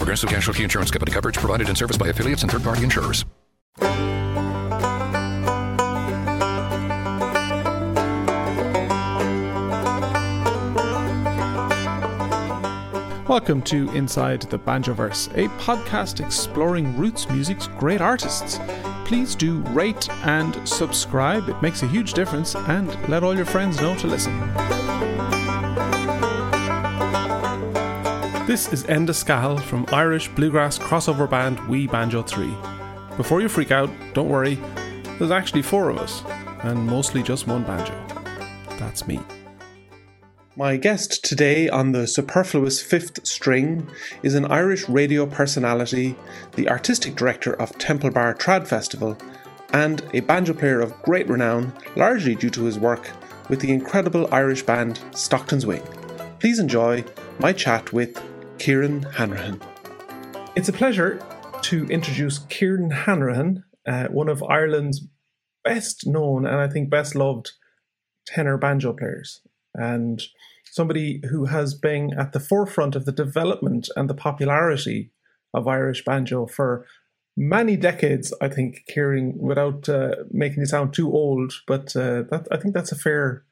Progressive Casualty Insurance Company coverage provided in service by affiliates and third party insurers. Welcome to Inside the Banjoverse, a podcast exploring roots music's great artists. Please do rate and subscribe, it makes a huge difference, and let all your friends know to listen. This is Enda Scahill from Irish bluegrass crossover band We Banjo 3. Before you freak out, don't worry, there's actually four of us, and mostly just one banjo. That's me. My guest today on the superfluous fifth string is an Irish radio personality, the artistic director of Temple Bar Trad Festival, and a banjo player of great renown, largely due to his work with the incredible Irish band Stockton's Wing. Please enjoy my chat with Kieran Hanrahan. It's a pleasure to introduce Kieran Hanrahan, uh, one of Ireland's best known and I think best loved tenor banjo players. And somebody who has been at the forefront of the development and the popularity of Irish banjo for many decades. I think, Kieran, without uh, making it sound too old, but uh, that, I think that's a fair,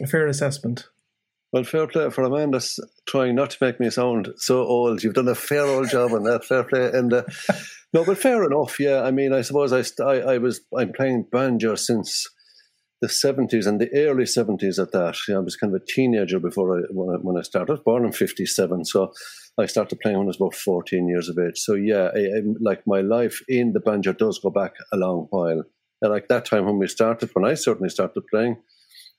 a fair assessment. Well, fair play for a man that's trying not to make me sound so old. You've done a fair old job on that. Fair play, and uh, no, but fair enough. Yeah, I mean, I suppose I, I, I was I'm playing banjo since the 70s and the early 70s at that. I was kind of a teenager before I when, I when I started. Born in 57, so I started playing when I was about 14 years of age. So yeah, I, I, like my life in the banjo does go back a long while. And like that time when we started, when I certainly started playing,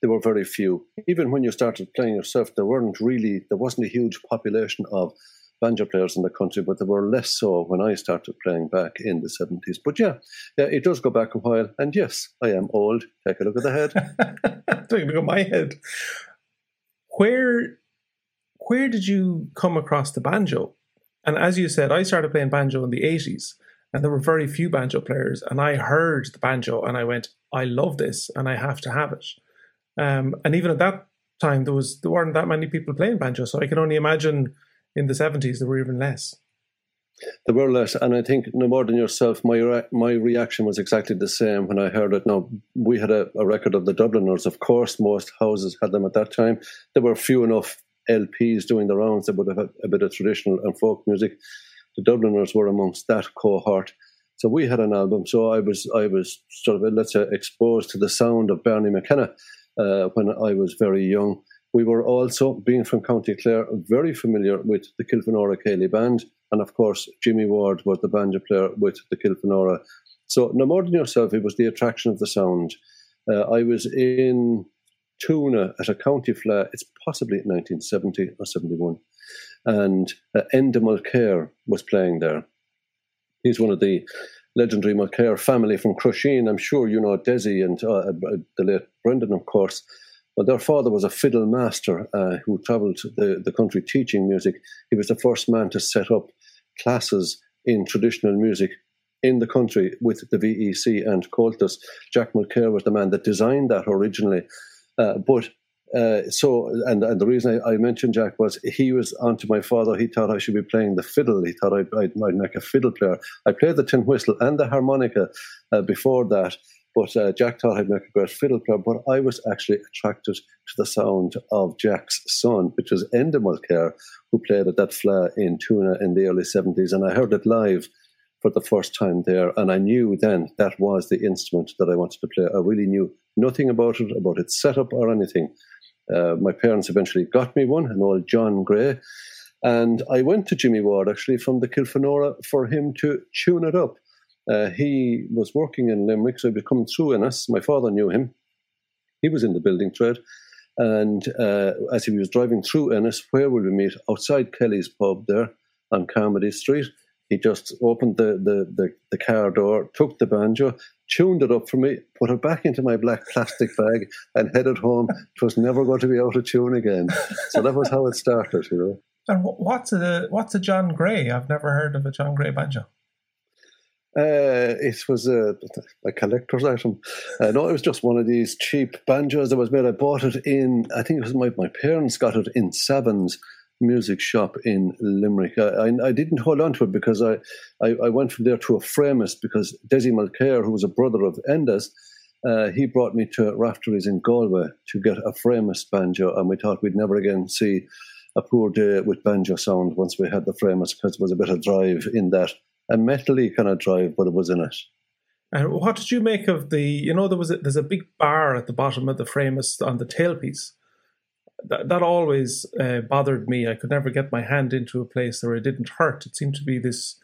there were very few. Even when you started playing yourself, there weren't really, there wasn't a huge population of banjo players in the country, but there were less so when I started playing back in the 70s. But yeah, yeah, it does go back a while. And yes, I am old. Take a look at the head. Take a look at my head. Where, where did you come across the banjo? And as you said, I started playing banjo in the 80s, and there were very few banjo players. And I heard the banjo, and I went, I love this, and I have to have it. Um, and even at that time, there was there weren't that many people playing banjo, so I can only imagine in the 70s there were even less. There were less, and I think no more than yourself, my re- my reaction was exactly the same when I heard it. Now we had a, a, record of the Dubliners. Of course, most houses had them at that time. There were few enough LPs doing the rounds that would have a bit of traditional and folk music. The Dubliners were amongst that cohort. So we had an album. So I was I was sort of let's say exposed to the sound of Barney McKenna uh, when I was very young. We were also, being from County Clare, very familiar with the Kilfenora Ceilidh Band And of course, Jimmy Ward was the banjo player with the Kilfenora. So, no more than yourself, it was the attraction of the sound. Uh, I was in Toonagh at a county fleadh, it's possibly 1970 or 71, and uh, Mulkere was playing there. He's one of the legendary Mulkere family from Crusheen. I'm sure you know Desi and uh, uh, the late Brendan, of course. But their father was a fiddle master uh, who travelled the, the country teaching music. He was the first man to set up classes in traditional music in the country with the VEC and Comhaltas. Jack Mulkere was the man that designed that originally. Uh, but uh, so, and, and the reason I, I, mentioned Jack was he was onto my father. He thought I should be playing the fiddle. He thought I'd, I'd, I'd make a fiddle player. I played the tin whistle and the harmonica uh, before that, but uh, Jack thought I'd make a great fiddle player. But I was actually attracted to the sound of Jack's son, which was Enda Mulkere, who played at that fleadh in Toonagh in the early 70s. And I heard it live for the first time there. And I knew then that was the instrument that I wanted to play. I really knew nothing about it, about its setup or anything. Uh, my parents eventually got me one, an old John Grey. And I went to Jimmy Ward actually from the Kilfenora for him to tune it up. Uh, he was working in Limerick, so he was coming through Ennis. My father knew him. He was in the building trade. And uh, as he was driving through Ennis, where will we meet? Outside Kelly's pub there on Carmody Street. He just opened the, the, the, the, car door, took the banjo, tuned it up for me, put it back into my black plastic bag, and headed home. It was never going to be out of tune again. So that was how it started, you know. And what's a what's a John Grey? I've never heard of a John Grey banjo. Uh, it was a, a collector's item. Uh, no, it was just one of these cheap banjos that was made. I bought it in, I think it was my, my parents got it in Sevens music shop in Limerick. I, I, I, didn't hold on to it because I, I, I, went from there to a Framus because Desi Mulkere, who was a brother of Enda's, uh, he brought me to Raftery's in Galway to get a Framus banjo, and we thought we'd never again see a poor day with banjo sound once we had the Framus because there was a bit of drive in that, a metally kind of drive, but it was in it. And what did you make of the? You know, there was a, there's a big bar at the bottom of the Framus on the tailpiece that, that always uh, bothered me. I could never get my hand into a place where it didn't hurt. It seemed to be this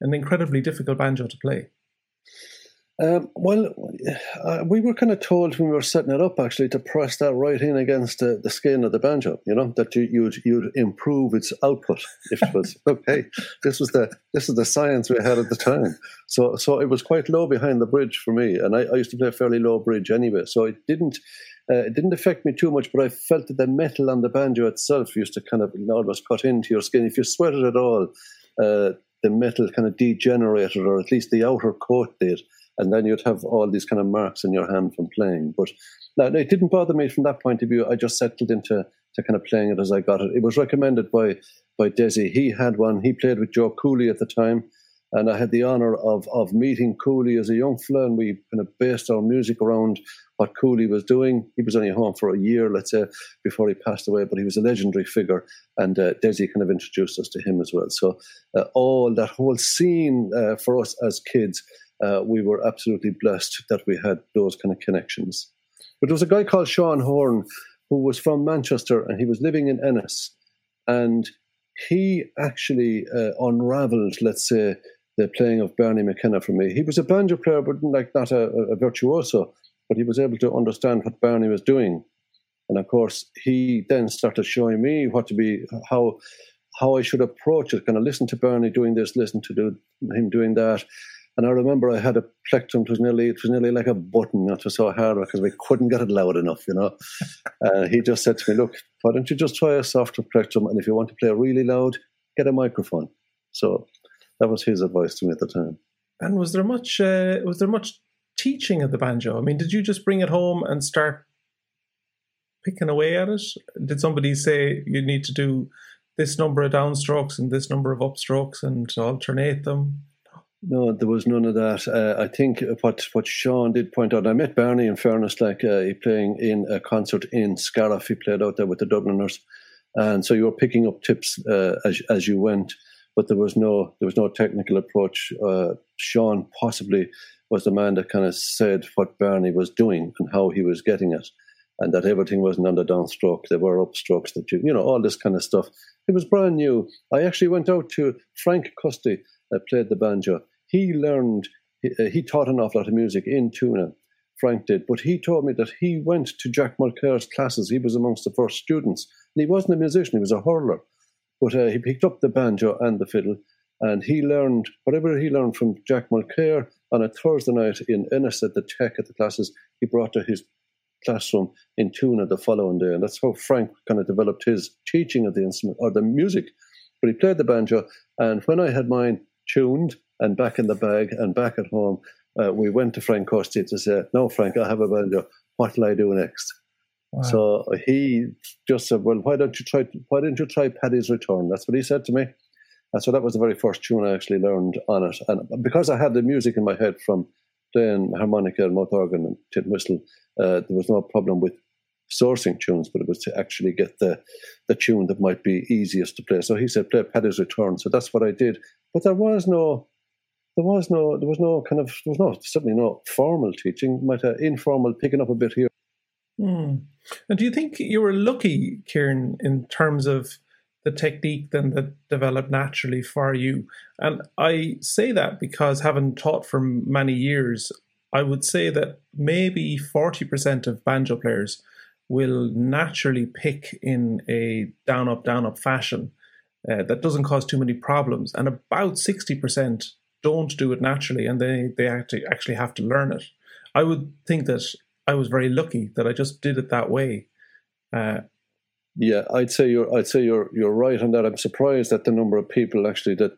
an incredibly difficult banjo to play. Um, well, uh, we were kind of told when we were setting it up actually to press that right in against the, the skin of the banjo. You know that you, you'd you'd improve its output if it was okay. This was the this is the science we had at the time. So so it was quite low behind the bridge for me, and I, I used to play a fairly low bridge anyway. So it didn't uh, it didn't affect me too much, but I felt that the metal on the banjo itself used to kind of almost cut into your skin. If you sweated at all, uh, the metal kind of degenerated, or at least the outer coat did, and then you'd have all these kind of marks in your hand from playing. But now, it didn't bother me from that point of view. I just settled into to kind of playing it as I got it. It was recommended by by Desi. He had one. He played with Joe Cooley at the time. And I had the honour of of meeting Cooley as a young fella, and we kind of based our music around what Cooley was doing. He was only home for a year, let's say, before he passed away, but he was a legendary figure, and uh, Desi kind of introduced us to him as well. So uh, all that whole scene uh, for us as kids, uh, we were absolutely blessed that we had those kind of connections. But there was a guy called Sean Horn who was from Manchester, and he was living in Ennis, and he actually uh, unravelled, let's say, the playing of Barney McKenna for me. He was a banjo player, but like not a, a virtuoso, but he was able to understand what Barney was doing. And of course, he then started showing me what to be, how how I should approach it. Kind of listen to Barney doing this, listen to do, him doing that. And I remember I had a plectrum. It was nearly it was nearly like a button. It was so hard because we couldn't get it loud enough, you know. uh, he just said to me, "Look, why don't you just try a softer plectrum? And if you want to play really loud, get a microphone." So that was his advice to me at the time. And was there much uh, was there much teaching of the banjo? I mean, did you just bring it home and start picking away at it? Did somebody say you need to do this number of downstrokes and this number of upstrokes and alternate them? No, there was none of that. Uh, I think what what Sean did point out. I met Barney. In fairness, like uh, he playing in a concert in Scariff. He played out there with the Dubliners, and so you were picking up tips uh, as as you went but there was no there was no technical approach. Uh, Sean possibly was the man that kind of said what Barney was doing and how he was getting it. and that everything wasn't under downstroke. There were upstrokes that you, you know, all this kind of stuff. It was brand new. I actually went out to Frank Custy, that played the banjo. He learned, he, uh, he taught an awful lot of music in Toonagh. Frank did, but he told me that he went to Jack Mulkere's classes. He was amongst the first students, and he wasn't a musician; he was a hurler. But uh, he picked up the banjo and the fiddle, and he learned whatever he learned from Jack Mulkere on a Thursday night in Ennis at the Tech at the classes. He brought to his classroom in Toonagh the following day, and that's how Frank kind of developed his teaching of the instrument or the music. But he played the banjo, and when I had mine tuned and back in the bag and back at home, uh, we went to Frank Custy to say, "No, Frank, I have a banjo. What will I do next?" So he just said, "Well, why don't you try? Why don't you try Paddy's Return?" That's what he said to me. And so that was the very first tune I actually learned on it. And because I had the music in my head from playing harmonica and mouth organ and tin whistle, uh, there was no problem with sourcing tunes, but it was to actually get the the tune that might be easiest to play. So he said, "Play Paddy's Return." So that's what I did. But there was no, there was no, there was no kind of, there was no certainly no formal teaching. Might have informal picking up a bit here. Mm. And do you think you were lucky, Kieran, in terms of the technique then that developed naturally for you? And I say that because having taught for many years, I would say that maybe 40% of banjo players will naturally pick in a down up, down up fashion uh, that doesn't cause too many problems. And about 60% don't do it naturally and they, they actually, actually have to learn it. I would think that I was very lucky that I just did it that way. Uh, yeah, I'd say you're. I'd say you're. You're right on that. I'm surprised at the number of people actually that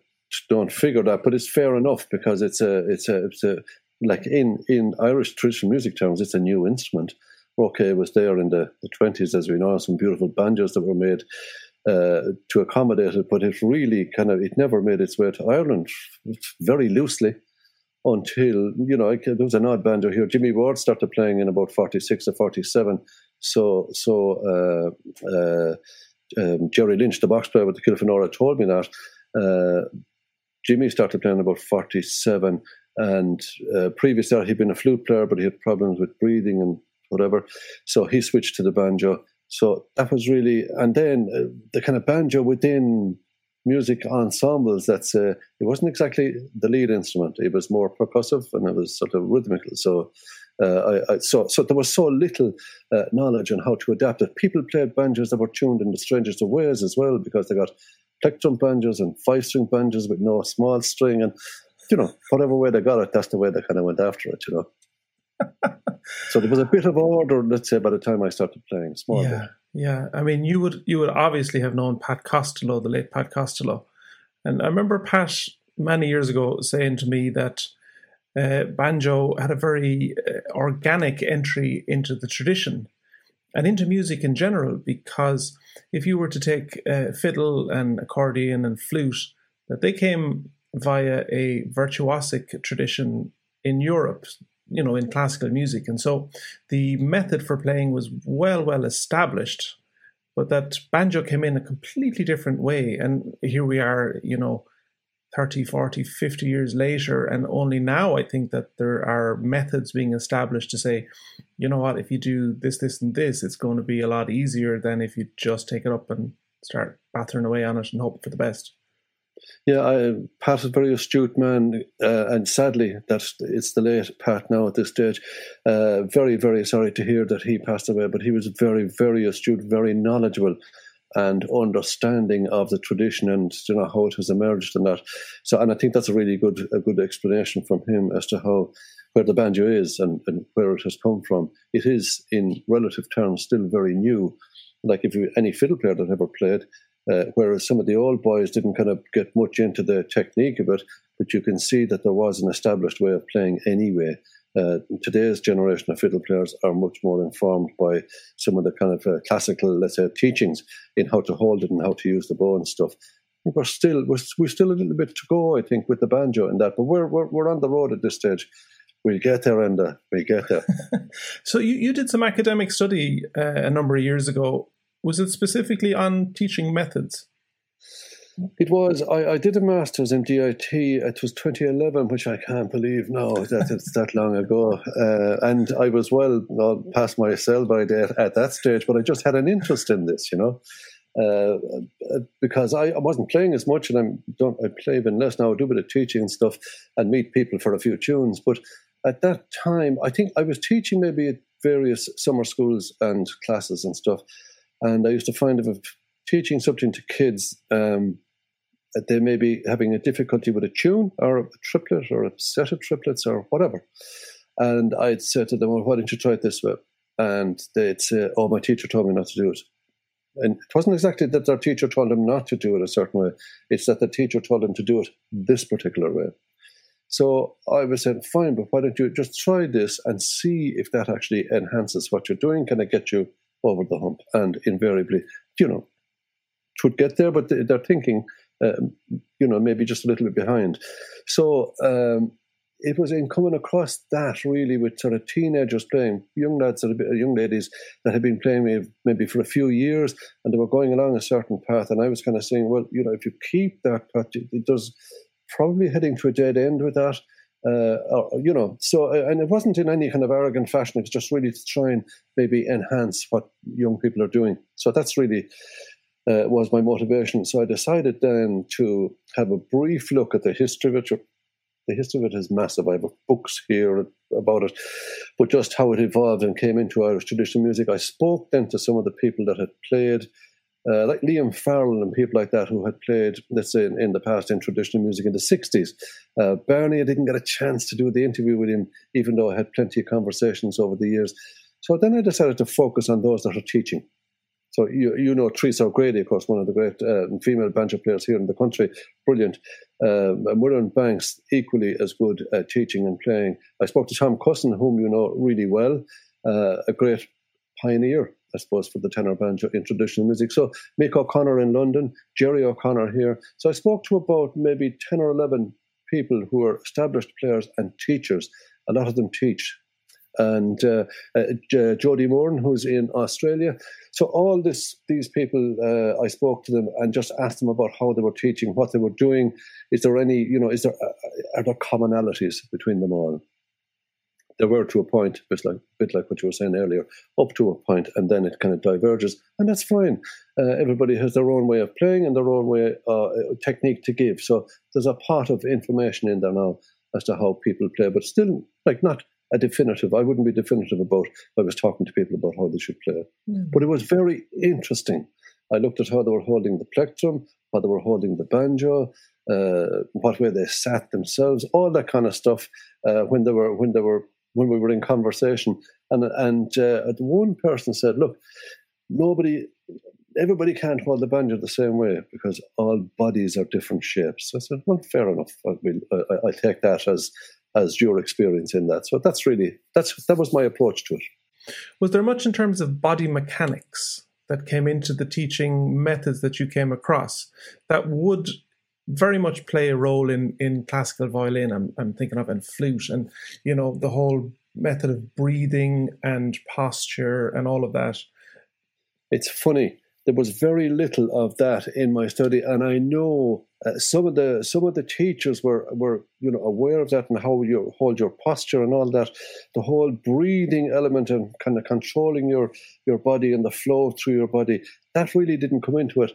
don't figure that, but it's fair enough because it's a. It's a. It's a like in in Irish traditional music terms, it's a new instrument. Okay, was there in the, 20s, as we know, some beautiful banjos that were made uh, to accommodate it, but it really kind of it never made its way to Ireland very loosely until you know there was an odd banjo here. Jimmy Ward started playing in about 46 or 47. So so uh, uh, um, Jerry Lynch, the box player with the Kilfenora, told me that. Uh, Jimmy started playing about 47 and uh, previous he'd been a flute player, but he had problems with breathing and whatever. So he switched to the banjo. So that was really, and then uh, the kind of banjo within music ensembles. That's uh, it wasn't exactly the lead instrument. It was more percussive and it was sort of rhythmical. So. Uh, I, I, so, so there was so little uh, knowledge on how to adapt it. People played banjos that were tuned in the strangest of ways as well, because they got plectrum banjos and five string banjos with no small string, and you know, whatever way they got it, that's the way they kind of went after it, you know. so there was a bit of order, let's say, by the time I started playing. Small yeah, bit. Yeah. I mean, you would you would obviously have known Pat Costello, the late Pat Costello, and I remember Pat many years ago saying to me that uh, banjo had a very uh, organic entry into the tradition and into music in general. Because if you were to take uh, fiddle and accordion and flute, that they came via a virtuosic tradition in Europe, you know, in classical music. And so the method for playing was well, well established, but that banjo came in a completely different way. And here we are, you know, 30, 40, 50 years later. And only now I think that there are methods being established to say, you know what, if you do this, this, and this, it's going to be a lot easier than if you just take it up and start battering away on it and hope for the best. Yeah, I, Pat is a very astute man, uh, and sadly, that it's the late Pat now at this stage. Uh, very, very sorry to hear that he passed away, but he was very, very astute, very knowledgeable, and understanding of the tradition and you know how it has emerged and that. So, and I think that's a really good, a good explanation from him as to how where the banjo is and, and where it has come from. It is, in relative terms, still very new. Like if you any fiddle player that ever played uh, whereas some of the old boys didn't kind of get much into the technique of it, but you can see that there was an established way of playing anyway. Uh, today's generation of fiddle players are much more informed by some of the kind of uh, classical, let's say, teachings in how to hold it and how to use the bow and stuff. We're still we're, we're still a little bit to go, I think, with the banjo and that, but we're we're, we're on the road at this stage. We'll get there, and we'll get there. so you, you did some academic study uh, a number of years ago was it specifically on teaching methods? It was. I, I, did a master's in DIT. It was 2011, which I can't believe now that it's that long ago. Uh, and I was well past my sell by date at that stage, but I just had an interest in this, you know, uh, because I, I, wasn't playing as much, and I'm don't I play even less now. I do a bit of teaching and stuff, and meet people for a few tunes. But at that time, I think I was teaching maybe at various summer schools and classes and stuff, and I used to find if teaching something to kids. Um, they may be having a difficulty with a tune or a triplet or a set of triplets or whatever. And I'd say to them, well, why don't you try it this way? And they'd say, oh, my teacher told me not to do it. And it wasn't exactly that their teacher told them not to do it a certain way. It's that the teacher told them to do it this particular way. So I was saying, fine, but why don't you just try this and see if that actually enhances what you're doing? Can it get you over the hump? And invariably, you know, it would get there, but they're thinking um, you know, maybe just a little bit behind. So um, it was in coming across that really with sort of teenagers playing, young lads, young ladies that had been playing maybe for a few years and they were going along a certain path. And I was kind of saying, well, you know, if you keep that path, it does probably heading to a dead end with that. Uh, or, you know, so uh, and it wasn't in any kind of arrogant fashion. It was just really to try and maybe enhance what young people are doing. So that's really uh, was my motivation. So I decided then to have a brief look at the history of it. The history of it is massive. I have books here about it, but just how it evolved and came into Irish traditional music. I spoke then to some of the people that had played, uh, like Liam Farrell and people like that, who had played, let's say, in, in the past in traditional music in the 60s. Uh, Barney, I didn't get a chance to do the interview with him, even though I had plenty of conversations over the years. So then I decided to focus on those that are teaching. So you you know Teresa O'Grady, of course, one of the great uh, female banjo players here in the country, brilliant. Uh, Muireann Banks, equally as good at teaching and playing. I spoke to Tom Cusson, whom you know really well, uh, a great pioneer, I suppose, for the tenor banjo in traditional music. So Mick O'Connor in London, Gerry O'Connor here. So I spoke to about maybe 10 or 11 people who are established players and teachers. A lot of them teach and uh, uh, Jody Moore, who's in Australia. So all this, these people, uh, I spoke to them and just asked them about how they were teaching, what they were doing. Is there any, you know, is there uh, are there commonalities between them all? There were to a point, a bit like, a bit like what you were saying earlier, up to a point, and then it kind of diverges, and that's fine. Uh, everybody has their own way of playing and their own way uh, technique to give. So there's a pot of information in there now as to how people play, but still, like not a definitive. I wouldn't be definitive about. I was talking to people about how they should play, mm. but it was very interesting. I looked at how they were holding the plectrum, how they were holding the banjo, uh, what way they sat themselves, all that kind of stuff. Uh, when they were when they were when we were in conversation, and and uh, one person said, "Look, nobody." Everybody can't hold the banjo the same way because all bodies are different shapes. I said, "Well, fair enough. I, I, I take that as as your experience in that. So that's really that's that was my approach to it. Was there much in terms of body mechanics that came into the teaching methods that you came across that would very much play a role in in classical violin? I'm, I'm thinking of and flute, and you know the whole method of breathing and posture and all of that. It's funny there was very little of that in my study, and I know uh, some of the some of the teachers were were you know aware of that and how you hold your posture and all that. The whole breathing element and kind of controlling your your body and the flow through your body that really didn't come into it.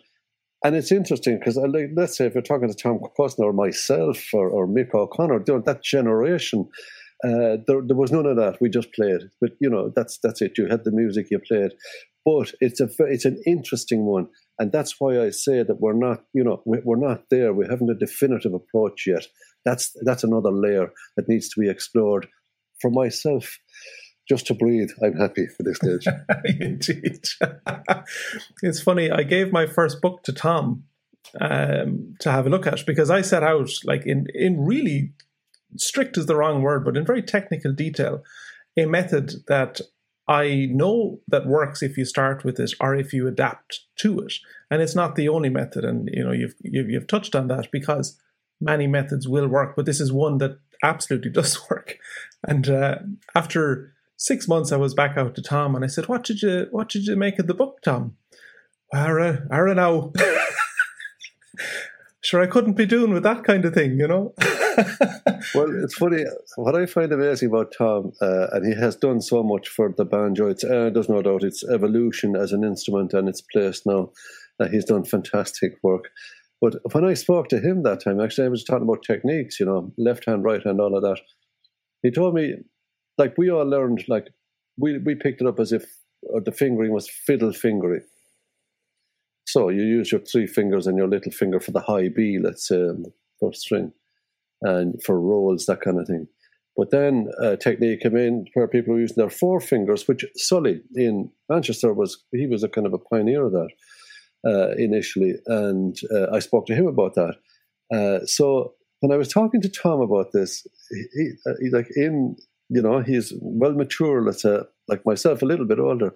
And it's interesting because uh, like, let's say if you're talking to Tom Cusson or myself or, or Mick O'Connor, that generation. Uh, there, there was none of that. We just played, but you know that's that's it. You had the music, you played, but it's a it's an interesting one, and that's why I say that we're not you know we're not there. We haven't a definitive approach yet. That's that's another layer that needs to be explored. For myself, just to breathe, I'm happy for this stage. Indeed, it's funny. I gave my first book to Tom um, to have a look at because I set out like in in really strict is the wrong word, but in very technical detail, a method that I know that works if you start with it or if you adapt to it. And it's not the only method. And, you know, you've, you've, you've touched on that because many methods will work, but this is one that absolutely does work. And uh, after six months, I was back out to Tom and I said, what did you, what did you make of the book, Tom? Ara, Ara now. sure I couldn't be doing with that kind of thing, you know. well, it's funny. What I find amazing about Tom, uh, and he has done so much for the banjo. It's uh, there's no doubt its evolution as an instrument and its place now. Uh, he's done fantastic work. But when I spoke to him that time, actually, I was talking about techniques, you know, left hand, right hand, all of that. He told me, like we all learned, like we we picked it up as if uh, the fingering was fiddle fingering. So you use your three fingers and your little finger for the high B, let's say, first string, and for rolls, that kind of thing. But then a uh, technique came in where people were using their four fingers, which Sully in Manchester was, he was a kind of a pioneer of that uh, initially. And uh, I spoke to him about that. Uh, so when I was talking to Tom about this, he, uh, he, like in, you know, he's well mature, let's say, like myself, a little bit older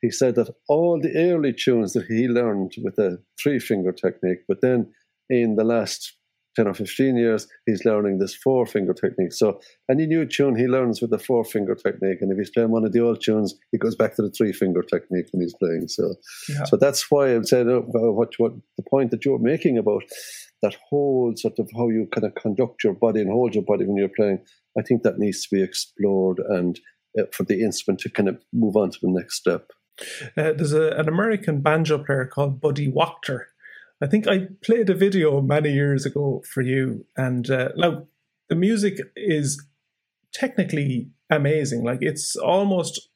he said that all the early tunes that he learned with the three finger technique, but then in the last 10 or 15 years, he's learning this four finger technique. So any new tune he learns with the four finger technique. And if he's playing one of the old tunes, he goes back to the three finger technique when he's playing. So, yeah. so that's why I'm saying uh, what, what the point that you're making about that whole sort of how you kind of conduct your body and hold your body when you're playing. I think that needs to be explored and uh, for the instrument to kind of move on to the next step. Uh, there's a, an American banjo player called Buddy Wachter. I think I played a video many years ago for you, and uh, now the music is technically amazing. Like it's almost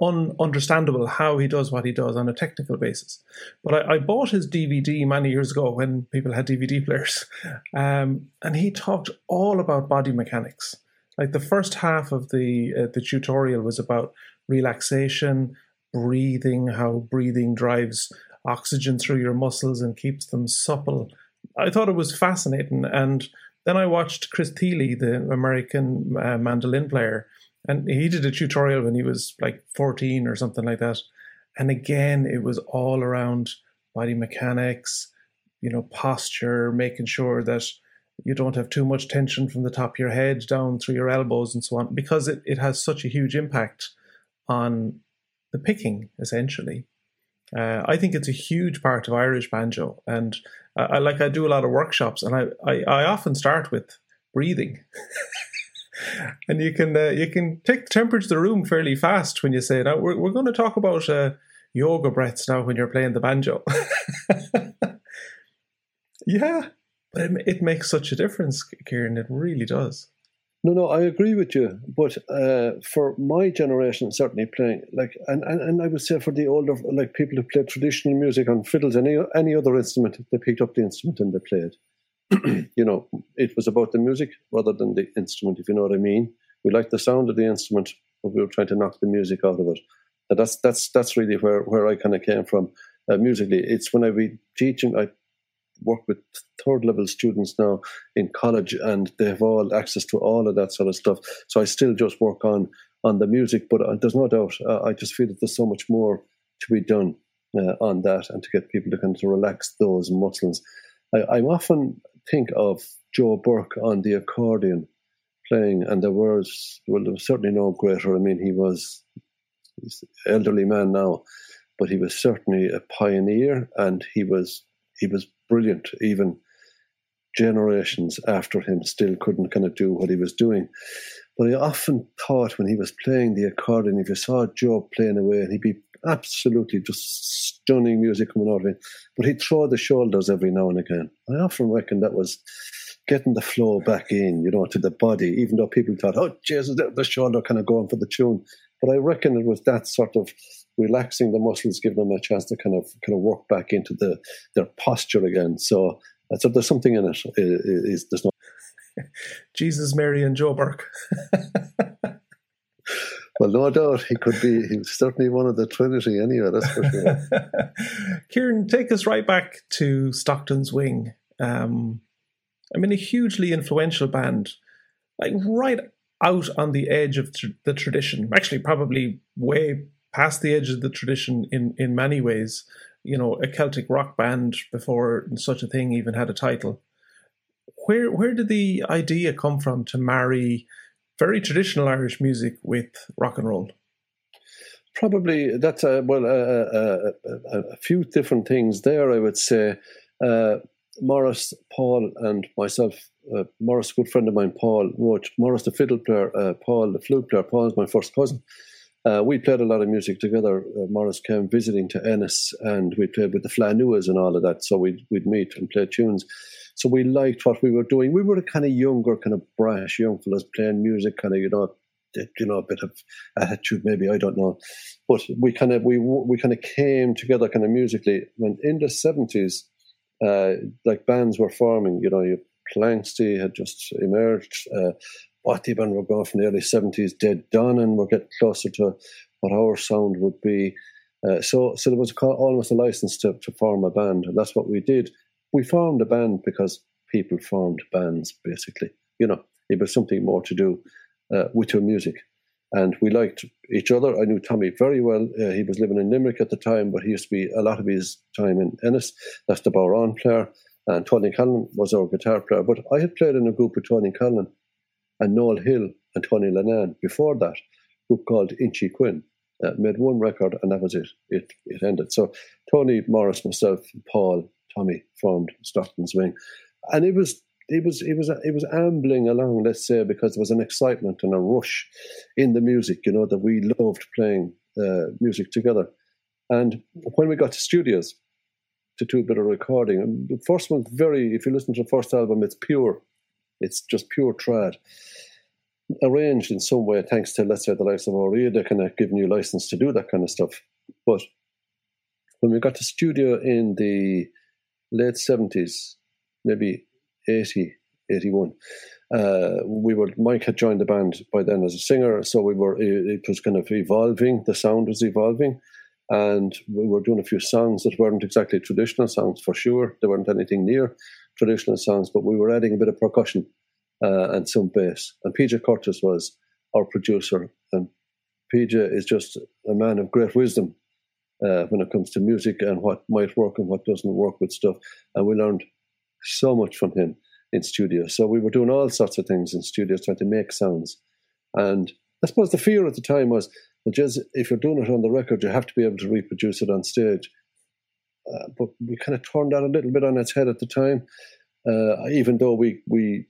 ununderstandable how he does what he does on a technical basis. But I, I bought his DVD many years ago when people had DVD players, um, and he talked all about body mechanics. Like the first half of the uh, the tutorial was about relaxation, breathing, how breathing drives oxygen through your muscles and keeps them supple. I thought it was fascinating. And then I watched Chris Thile, the American uh, mandolin player, and he did a tutorial when he was like 14 or something like that. And again, it was all around body mechanics, you know, posture, making sure that you don't have too much tension from the top of your head down through your elbows and so on, because it, it has such a huge impact on the picking, essentially. Uh, I think it's a huge part of Irish banjo, and I, like I do a lot of workshops, and I I, I often start with breathing, and you can uh, you can take the temperature of the room fairly fast when you say now we're we're going to talk about uh, yoga breaths now when you're playing the banjo. yeah, but it, it makes such a difference, Kieran. It really does. No, no, I agree with you. But uh, for my generation, certainly playing like, and, and, and I would say for the older, like people who played traditional music on fiddles, any any other instrument, they picked up the instrument and they played. you know, it was about the music rather than the instrument, if you know what I mean. We liked the sound of the instrument, but we were trying to knock the music out of it. And that's that's that's really where where I kind of came from uh, musically. It's when I be teaching, I work with third level students now in college and they have all access to all of that sort of stuff. So I still just work on on the music, but uh, there's no doubt uh, I just feel that there's so much more to be done uh, on that and to get people to kind of relax those muscles. I, I often think of Joe Burke on the accordion playing, and there was well, there was certainly no greater. I mean, he was elderly man now, but he was certainly a pioneer, and he was he was brilliant. Even generations after him still couldn't kind of do what he was doing. But I often thought when he was playing the accordion, if you saw Joe playing away, and he'd be absolutely just stunning music coming out of him, but he'd throw the shoulders every now and again. I often reckon that was getting the flow back in, you know, to the body, even though people thought, oh, Jesus, the shoulder kind of going for the tune. But I reckon it was that sort of relaxing the muscles, giving them a chance to kind of kind of work back into the their posture again. So, uh, so there's something in it. Is, is there's no Jesus, Mary, and Joe Burke. well, no doubt he could be. He's certainly one of the Trinity, anyway. That's for sure. Kieran, take us right back to Stockton's Wing. Um, I mean, a hugely influential band, like right out on the edge of tr- the tradition. Actually, probably way past the edge of the tradition in in many ways. You know, a Celtic rock band before such a thing even had a title. Where where did the idea come from to marry very traditional Irish music with rock and roll? Probably that's a well a, a, a, few different things there. I would say. Uh, Maurice, Paul, and myself, uh, Maurice, a good friend of mine, Paul, wrote Maurice, the fiddle player, uh, Paul, the flute player. Paul is my first cousin. Uh, we played a lot of music together. Uh, Maurice came visiting to Ennis, and we played with the Flanuas and all of that. So we'd, we'd meet and play tunes. So we liked what we were doing. We were a kind of younger, kind of brash young fellas playing music, kind of you know, you know, a bit of attitude, maybe I don't know. But we kind of we we kind of came together, kind of musically. When in the seventies, uh, like bands were forming. You know, you Planxty had just emerged. Uh, Bothy Band were going from the early 70s. De Dannan, and were getting closer to what our sound would be. Uh, so, so there was almost a license to, to form a band, and that's what we did. We formed a band because people formed bands, basically. You know, it was something more to do uh, with your music. And we liked each other. I knew Tommy very well. Uh, he was living in Limerick at the time, but he used to be a lot of his time in Ennis. That's the Bodhrán player. And Tony Callan was our guitar player. But I had played in a group with Tony Callan and Noel Hill and Tony Linnane before that, group called Inchiquin. Uh, made one record and that was it. It it ended. So Tony Maurice, myself, Paul, Tommy formed Stockton's Wing, and it was it was it was it was ambling along, let's say, because there was an excitement and a rush in the music, you know, that we loved playing uh, music together. And when we got to studios to do a bit of recording, the first one very, if you listen to the first album, it's pure, it's just pure trad. Arranged in some way, thanks to let's say the likes of Ó Riada, they kind of giving you license to do that kind of stuff. But when we got to studio in the late seventies, maybe 80, 81. Uh, we were Mike had joined the band by then as a singer, so we were it, it, was kind of evolving. The sound was evolving, and we were doing a few songs that weren't exactly traditional songs for sure. They weren't anything near traditional songs, but we were adding a bit of percussion uh, and some bass. And PJ Curtis was our producer, and PJ is just a man of great wisdom uh, when it comes to music and what might work and what doesn't work with stuff. And we learned so much from him in studio. So we were doing all sorts of things in studios, trying to make sounds. And I suppose the fear at the time was, well, just if you're doing it on the record, you have to be able to reproduce it on stage. Uh, but we kind of turned that a little bit on its head at the time, uh, even though we we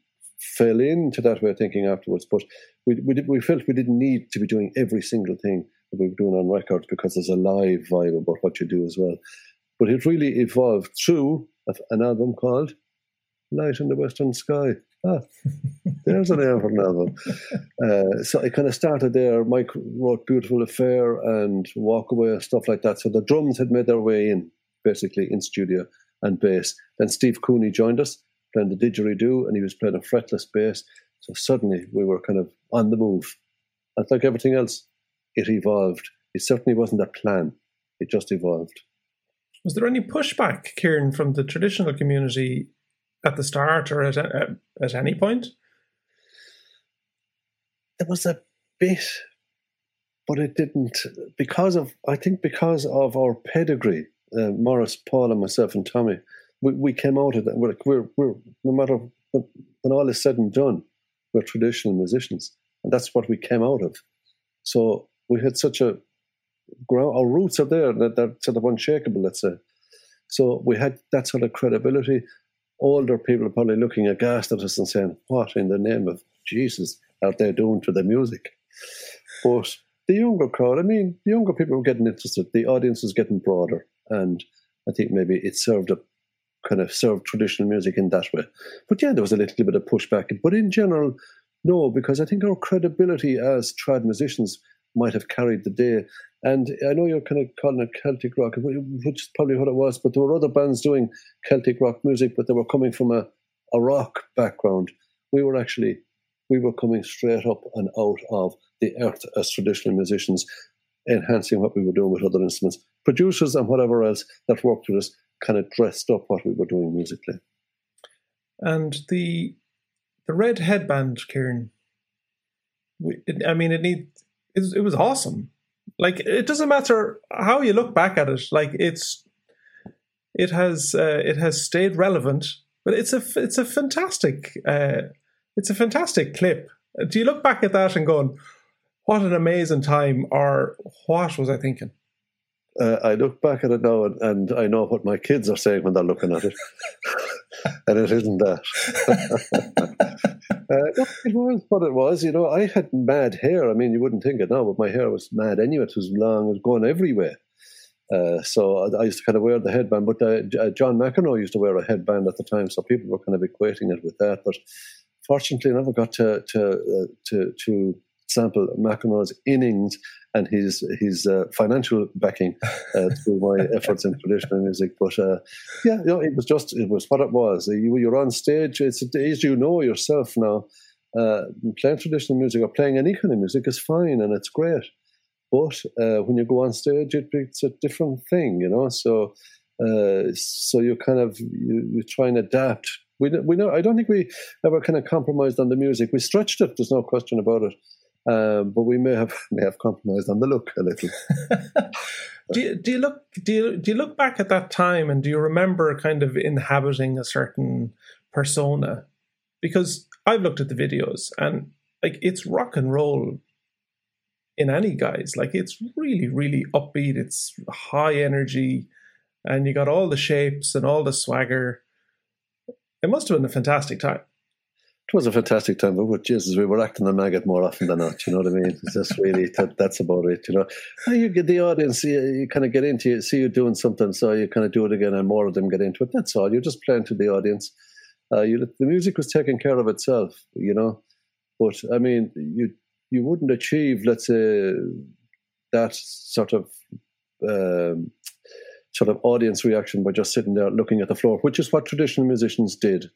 fell into that way of thinking afterwards. But we we, did, we felt we didn't need to be doing every single thing that we were doing on records because there's a live vibe about what you do as well. But it really evolved through an album called Light in the Western Sky. Ah, there's an name for an album. Uh, so it kind of started there. Mike wrote Beautiful Affair and Walk Away, and stuff like that. So the drums had made their way in, basically, in studio and bass. Then Steve Cooney joined us, playing the didgeridoo, and he was playing a fretless bass. So suddenly we were kind of on the move. And like everything else, it evolved. It certainly wasn't a plan, it just evolved. Was there any pushback, Kieran, from the traditional community at the start or at, at, at any point? There was a bit, but it didn't, because of, I think, because of our pedigree, uh, Maurice, Paul, and myself, and Tommy, we, we came out of that. We're, we're, we're no matter when, when all is said and done, we're traditional musicians, and that's what we came out of. So we had such a ground, our roots are there, that they're sort of unshakable, let's say. So we had that sort of credibility older people are probably looking aghast at us and saying, What in the name of Jesus are they doing to the music? But the younger crowd, I mean, the younger people were getting interested, the audience was getting broader, and I think maybe it served a kind of served traditional music in that way. But yeah, there was a little bit of pushback. But in general, no, because I think our credibility as trad musicians might have carried the day. And I know you're kind of calling it Celtic rock, which is probably what it was, but there were other bands doing Celtic rock music, but they were coming from a, a rock background. We were actually, we were coming straight up and out of the earth as traditional musicians, enhancing what we were doing with other instruments. Producers and whatever else that worked with us kind of dressed up what we were doing musically. And the the red headband, Kieran. We, I mean, it need it, it was awesome. Like it doesn't matter how you look back at it. Like it's it has uh, it has stayed relevant, but it's a it's a fantastic uh, it's a fantastic clip. Do you look back at that and going, "What an amazing time," or "What was I thinking?" Uh, I look back at it now and, and, I know what my kids are saying when they're looking at it. and it isn't that. uh, it was what it was. You know, I had mad hair. I mean, you wouldn't think it now, but my hair was mad anyway. It was long, it was going everywhere. Uh, so I, used to kind of wear the headband, but uh, uh John McEnroe used to wear a headband at the time, so people were kind of equating it with that. But fortunately, I never got to to uh, to, to sample McEnroe's innings and his his uh, financial backing uh, through my efforts in traditional music. But uh, yeah, you know, it was just it was what it was. You, you're on stage. It's as you know yourself now. Uh, playing traditional music or playing any kind of music is fine and it's great. But uh, when you go on stage, it, it's a different thing, you know. So uh, so you kind of you, you try and adapt. We we know I don't think we ever kind of compromised on the music. We stretched it. There's no question about it. Um, but we may have may have compromised on the look a little. do you, do you look do you do you look back at that time and do you remember kind of inhabiting a certain persona? Because I've looked at the videos and like it's rock and roll in any guise. Like it's really really upbeat. It's high energy, and you got all the shapes and all the swagger. It must have been a fantastic time it was a fantastic time, but Jesus, we were acting the maggot more often than not. You know what I mean? It's just really that, that's about it. You know, and you get the audience, you, you kind of get into it, see you doing something, so you kind of do it again, and more of them get into it. That's all. You're just playing to the audience. Uh, you, the music was taking care of itself, you know. But I mean, you you wouldn't achieve, let's say, that sort of um, sort of audience reaction by just sitting there looking at the floor, which is what traditional musicians did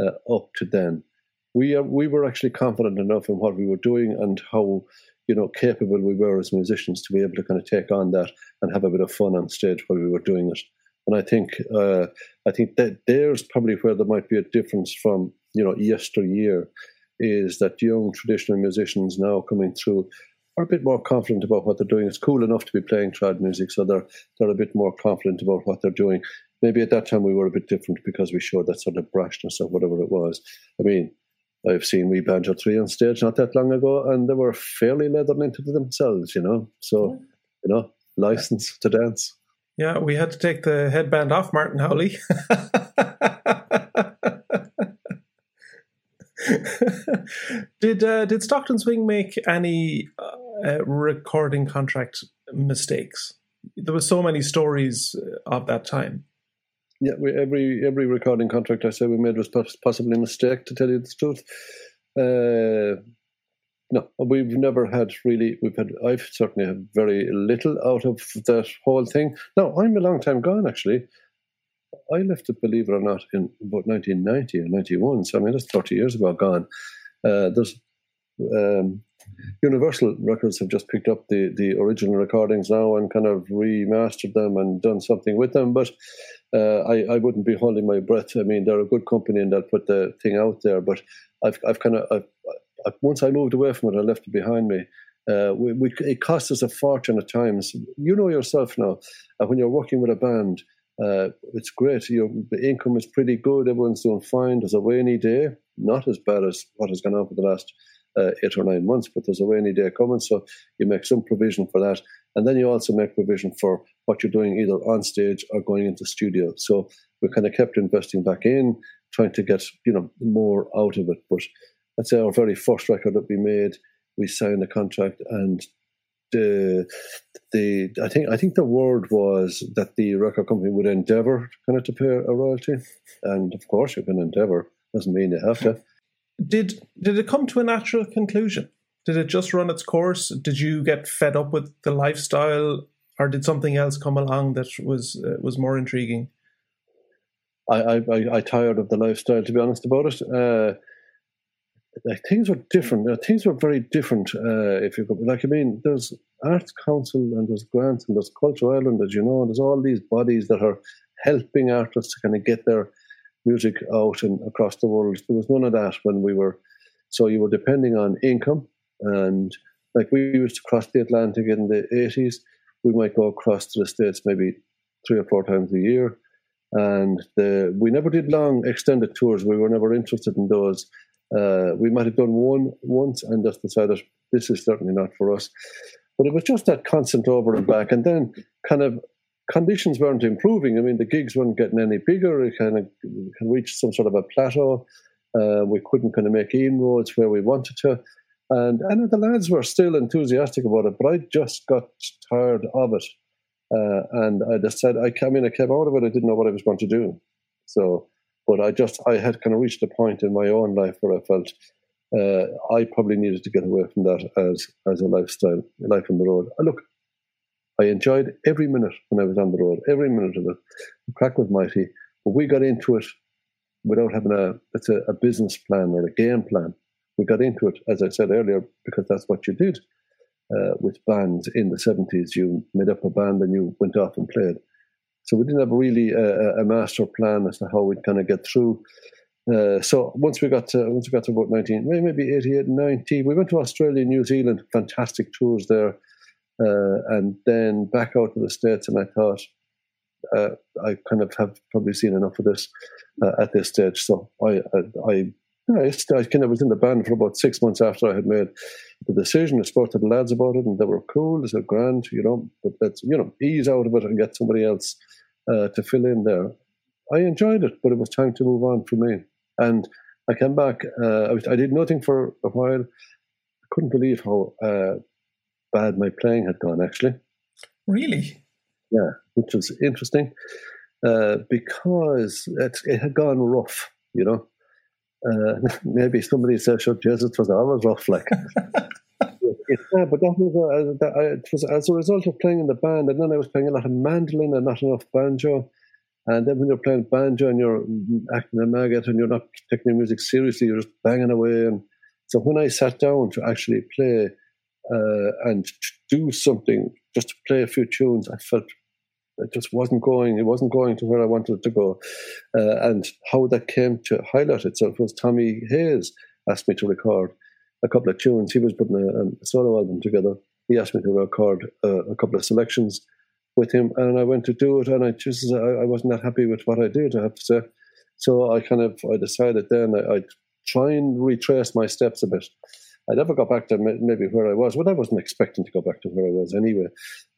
uh, up to then we are, we were actually confident enough in what we were doing and how you know capable we were as musicians to be able to kind of take on that and have a bit of fun on stage while we were doing it. And I think uh, I think that there's probably where there might be a difference from you know yesteryear is that young traditional musicians now coming through are a bit more confident about what they're doing. It's cool enough to be playing trad music, so they're they're a bit more confident about what they're doing. Maybe at that time we were a bit different because we showed that sort of brashness or whatever it was. I mean, I've seen We Banjo 3 on stage not that long ago, and they were fairly leathered into themselves, you know. So, you know, license to dance. Yeah, we had to take the headband off Martin Howley. did uh, did Stockton's Wing make any uh, recording contract mistakes? There were so many stories of that time. Yeah, we, every every recording contract I say we made was possibly a mistake. To tell you the truth, uh, no, we've never had really. We've had. I've certainly had very little out of that whole thing. Now I'm a long time gone. Actually, I left it, believe it or not, in about 1990 or 91. So I mean, that's 30 years ago. Gone. Uh, there's um, Universal Records have just picked up the the original recordings now and kind of remastered them and done something with them, but uh, I, I wouldn't be holding my breath. I mean, they're a good company and they'll put the thing out there. But I've, I've kind of, once I moved away from it, I left it behind me. Uh, we, we, it costs us a fortune at times. You know yourself now, uh, when you're working with a band, uh, it's great. Your, the income is pretty good. Everyone's doing fine. There's a rainy day, not as bad as what has gone on for the last uh, eight or nine months, but there's a rainy day coming. So you make some provision for that. And then you also make provision for what you're doing either on stage or going into studio. So we kind of kept investing back in, trying to get you know more out of it. But I'd say our very first record that we made, we signed a contract and the the I think I think the word was that the record company would endeavour kind of to pay a royalty, and of course you can endeavour doesn't mean you have to. Did did it come to a natural conclusion? Did it just run its course? Did you get fed up with the lifestyle, or did something else come along that was uh, was more intriguing? I, I, I tired of the lifestyle, to be honest about it. Uh, like things were different. Uh, things were very different. Uh, if you go, like, I mean, there's Arts Council and there's grants and there's Culture Ireland, as you know. And there's all these bodies that are helping artists to kind of get their music out and across the world. There was none of that when we were. So you were depending on income and like we used to cross the Atlantic in the 80s, we might go across to the States maybe three or four times a year. And the, we never did long extended tours. We were never interested in those. Uh, we might have done one once and just decided this is certainly not for us. But it was just that constant over and back. And then kind of conditions weren't improving. I mean, the gigs weren't getting any bigger. It kind of reached some sort of a plateau. Uh, we couldn't kind of make inroads where we wanted to. And know the lads were still enthusiastic about it, but I just got tired of it. Uh, and I just said, I, I mean, I came out of it, I didn't know what I was going to do. So, but I just, I had kind of reached a point in my own life where I felt uh, I probably needed to get away from that as, as a lifestyle, life on the road. Look, I enjoyed every minute when I was on the road, every minute of it. The crack was mighty, but we got into it without having a, it's a, a business plan or a game plan we got into it, as I said earlier, because that's what you did uh, with bands in the 70s. You made up a band and you went off and played. So we didn't have really a, a master plan as to how we'd kind of get through. Uh, so once we got to once we got to about 19, maybe 88, 90, we went to Australia, New Zealand, fantastic tours there, uh, and then back out to the States. And I thought, uh, I kind of have probably seen enough of this uh, at this stage. So I, I, I I, I kind of was in the band for about six months after I had made the decision. I spoke to the lads about it, and they were cool. They said, "Grand, you know, but let's you know ease out of it and get somebody else uh, to fill in there." I enjoyed it, but it was time to move on for me. And I came back. Uh, I, was, I, did nothing for a while. I couldn't believe how uh, bad my playing had gone. Actually, really, yeah, which was interesting uh, because it, it had gone rough. You know, uh, maybe somebody said, "Sure, Jesus was always rough." Like, yeah, but that was, uh, that, I, it was as a result of playing in the band, and then I was playing a lot of mandolin and not enough banjo. And then when you're playing banjo and you're acting a maggot and you're not taking your music seriously, you're just banging away. And so when I sat down to actually play uh, and do something, just to play a few tunes, I felt it just wasn't going. It wasn't going to where I wanted it to go. Uh, and how that came to highlight itself was Tommy Hayes asked me to record a couple of tunes. He was putting a, a solo album together. He asked me to record uh, a couple of selections with him, and I went to do it. And I just I, I, wasn't that happy with what I did. I have to say. So I kind of I decided then I, I'd try and retrace my steps a bit. I never got back to maybe where I was. Well, I wasn't expecting to go back to where I was anyway,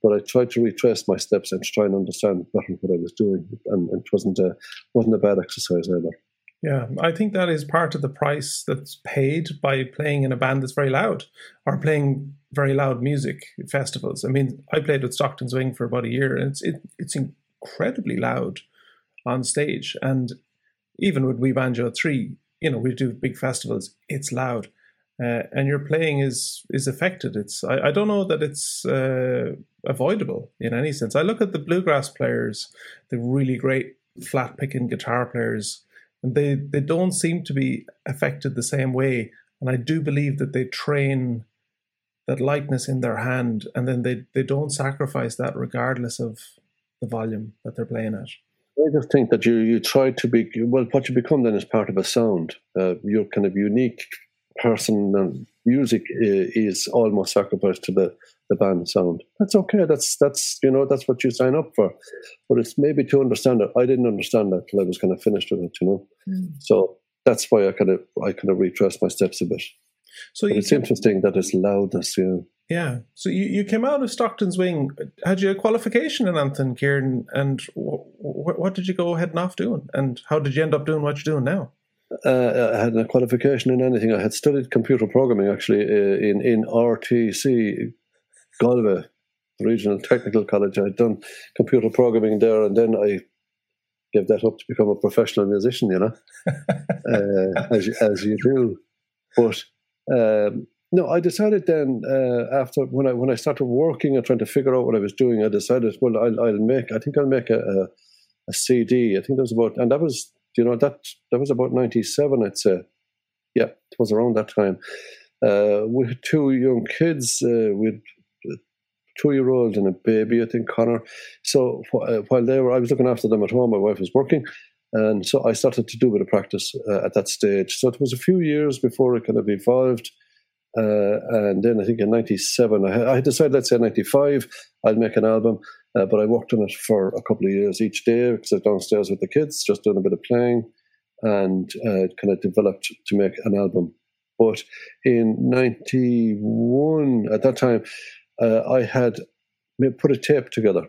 but I tried to retrace my steps and to try and understand better what I was doing, and, it wasn't a wasn't a bad exercise either. Yeah, I think that is part of the price that's paid by playing in a band that's very loud or playing very loud music at festivals. I mean, I played with Stockton's Wing for about a year, and it's it, it's incredibly loud on stage, and even with We Banjo Three, you know, we do big festivals, it's loud uh, and your playing is is affected. It's I, I don't know that it's uh, avoidable in any sense. I look at the bluegrass players, the really great flat picking guitar players, and they they don't seem to be affected the same way. And I do believe that they train that lightness in their hand, and then they they don't sacrifice that regardless of the volume that they're playing at. I just think that you you try to be well. What you become then is part of a sound. Uh, you're kind of unique person and music is almost sacrificed to the, the band sound. That's okay. That's that's you know that's what you sign up for. But it's maybe to understand it. I didn't understand that till I was kind of finished with it. You know, mm. so that's why I kind of I kind of retraced my steps a bit. So it's came, interesting that it's loudness. Yeah. Yeah. So you, you came out of Stockton's Wing. Had you a qualification in Anton Kieran? And w- w- what did you go heading off doing? And how did you end up doing what you're doing now? Uh, I had a qualification in anything. I had studied computer programming actually uh, in in RTC Galway, Regional Technical College. I had done computer programming there, and then I gave that up to become a professional musician. You know, uh, as as you do. But um, no, I decided then uh, after when I when I started working and trying to figure out what I was doing, I decided well I'll, I'll make I think I'll make a, a, a CD. I think there was about and that was you know that that was about ninety seven, I'd say. Yeah, it was around that time. Uh, we had two young kids. Uh, with two-year-old and a baby, I think Connor. So uh, while they were, I was looking after them at home. My wife was working, and so I started to do a bit of practice uh, at that stage. So it was a few years before it kind of evolved. Uh, and then I think in '97, I, I decided, let's say '95, I'd make an album. Uh, but I worked on it for a couple of years each day because I was downstairs with the kids, just doing a bit of playing, and uh, kind of developed to make an album. But in '91, at that time, uh, I had put a tape together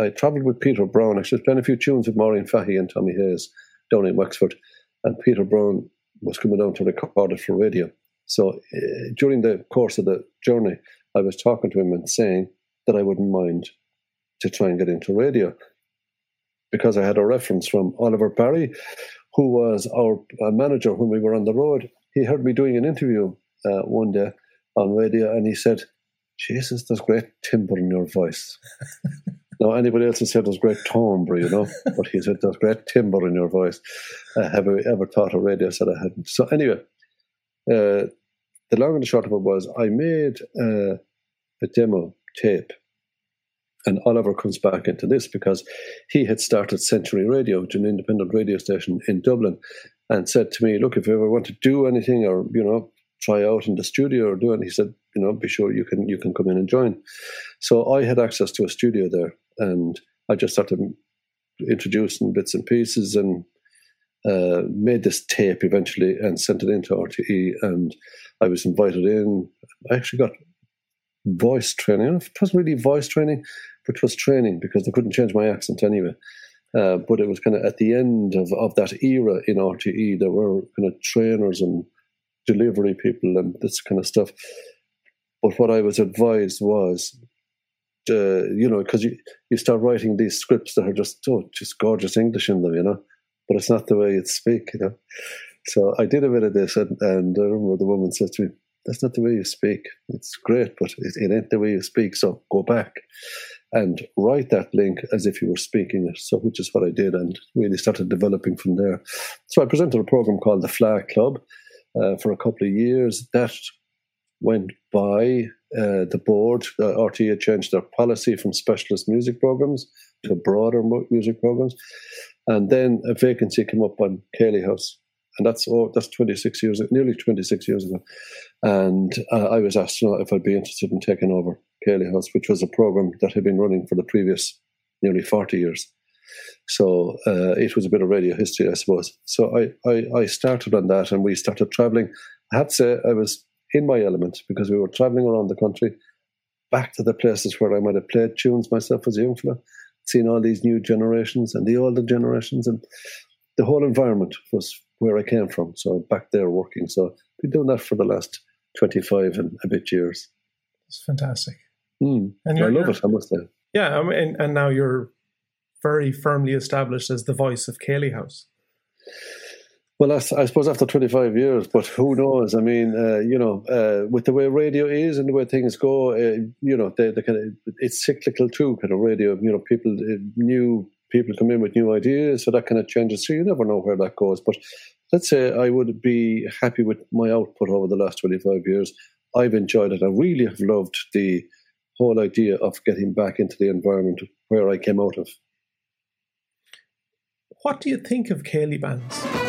I travelled with Peter Browne. Actually, playing a few tunes with Maureen Fahy and Tommy Hayes down in Wexford, and Peter Browne was coming down to record it for radio. So uh, during the course of the journey, I was talking to him and saying that I wouldn't mind to try and get into radio because I had a reference from Oliver Barry, who was our uh, manager when we were on the road. He heard me doing an interview uh, one day on radio and he said, Jesus, there's great timbre in your voice. now, anybody else has said there's great timbre, you know, but he said there's great timbre in your voice. Uh, have I ever thought of radio? I said I hadn't. So, anyway, uh, the long and the short of it was I made uh, a demo tape. And Oliver comes back into this because he had started Century Radio, which is an independent radio station in Dublin, and said to me, Look, if you ever want to do anything or, you know, try out in the studio or do it, he said, you know, be sure you can you can come in and join. So I had access to a studio there and I just started introducing bits and pieces and uh, made this tape eventually and sent it into RTE. And I was invited in. I actually got voice training. It wasn't really voice training, but it was training because they couldn't change my accent anyway. Uh, but it was kind of at the end of, of that era in RTE, there were kind of trainers and delivery people and this kind of stuff. But what I was advised was, uh, you know, because you, you start writing these scripts that are just, oh, just gorgeous English in them, you know but it's not the way you speak, you know. So I did a bit of this, and, and I remember the woman said to me, "That's not the way you speak. It's great, but it, it ain't the way you speak. So go back and write that link as if you were speaking it." So, which is what I did, and really started developing from there. So I presented a program called the Fleadh Club uh, for a couple of years. That went by. Uh, the board, uh, RTE changed their policy from specialist music programs to broader music programs. And then a vacancy came up on Ceilidh House. And that's oh, that's 26 years, nearly 26 years ago. And uh, I was asked if I'd be interested in taking over Ceilidh House, which was a program that had been running for the previous nearly 40 years. So uh, it was a bit of radio history, I suppose. So I, I, I started on that and we started traveling. I have to say, I was in my element because we were traveling around the country, back to the places where I might have played tunes myself as a young fella, seeing all these new generations and the older generations, and the whole environment was where I came from. So back there working. So I've been doing that for the last 25 and a bit years. It's fantastic. Mm. And I love it, I must say. Yeah, I mean, and now you're very firmly established as the voice of Ceilidh House. Well, I, I suppose after 25 years, but who knows? I mean, uh, you know, uh, with the way radio is and the way things go, uh, you know, they, they kind of, it's cyclical too, kind of radio. You know, people, uh, new people come in with new ideas, so that kind of changes. So you never know where that goes. But let's say I would be happy with my output over the last 25 years. I've enjoyed it. I really have loved the whole idea of getting back into the environment where I came out of. What do you think of Ceilidh bands?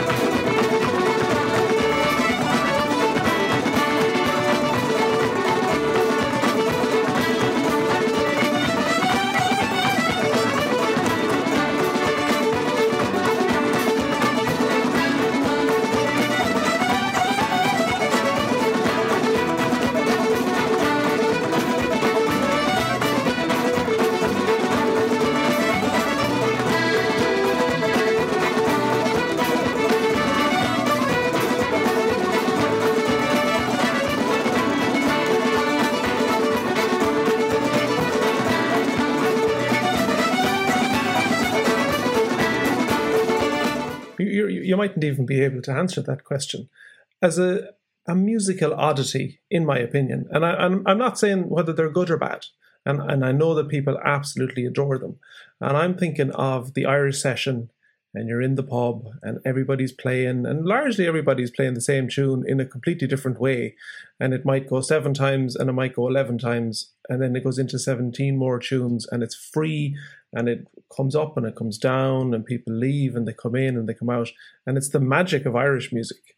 You mightn't even be able to answer that question. As a, a musical oddity, in my opinion, and I, I'm, I'm not saying whether they're good or bad, and, and I know that people absolutely adore them. And I'm thinking of the Irish session, and you're in the pub, and everybody's playing, and largely everybody's playing the same tune in a completely different way. And it might go seven times, and it might go 11 times, and then it goes into 17 more tunes, and it's free and it comes up and it comes down and people leave and they come in and they come out. And it's the magic of irish music.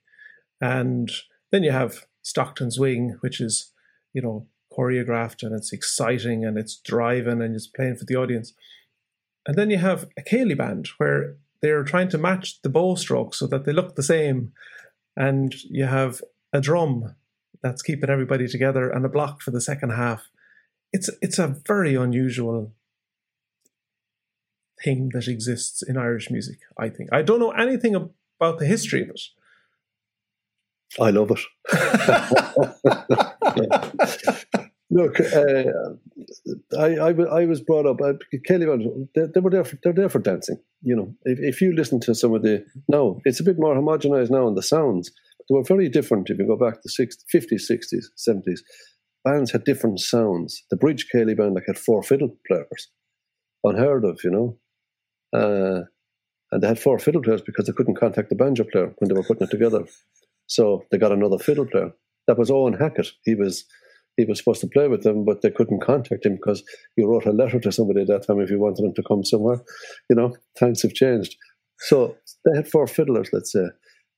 And then you have Stockton's Wing which is you know choreographed and it's exciting and it's driving and it's playing for the audience. And then you have a Ceilidh band where they're trying to match the bow strokes so that they look the same and you have a drum that's keeping everybody together and a block for the second half it's it's a very unusual thing that exists in Irish music. I think I don't know anything about the history of it. I love it. Look, uh, I, I, I was brought up. Uh, Céilí, they, they, were there. For, they're there for dancing. You know, if, if you listen to some of the now, it's a bit more homogenized now in the sounds. They were very different. If you go back to 60, 50s, 60s, 70s, bands had different sounds. The Bridge Céilí band like had four fiddle players, unheard of. You know, uh, and they had four fiddle players because they couldn't contact the banjo player when they were putting it together. So they got another fiddle player. That was Owen Hackett. He was he was supposed to play with them, but they couldn't contact him because he wrote a letter to somebody at that time if you wanted him to come somewhere. You know, times have changed. So they had four fiddlers, let's say.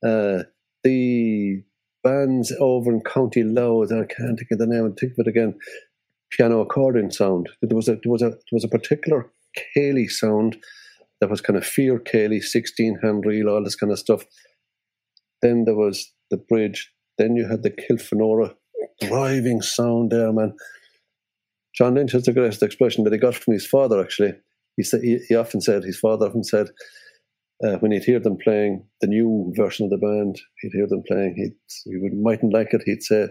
Uh, the bands over in County Louth, I can't think of the name, and think of it again, piano accordion sound. There was a there was a there was a particular Céilí sound that was kind of Fíor Céilí, 16 hand reel, all this kind of stuff. Then there was the bridge. Then you had the Kilfenora driving sound there, man. John Lynch has the greatest expression that he got from his father, actually. He, said, he, he often said, his father often said, uh, when he'd hear them playing the new version of the band, he'd hear them playing, he'd, he would, mightn't like it, he'd say,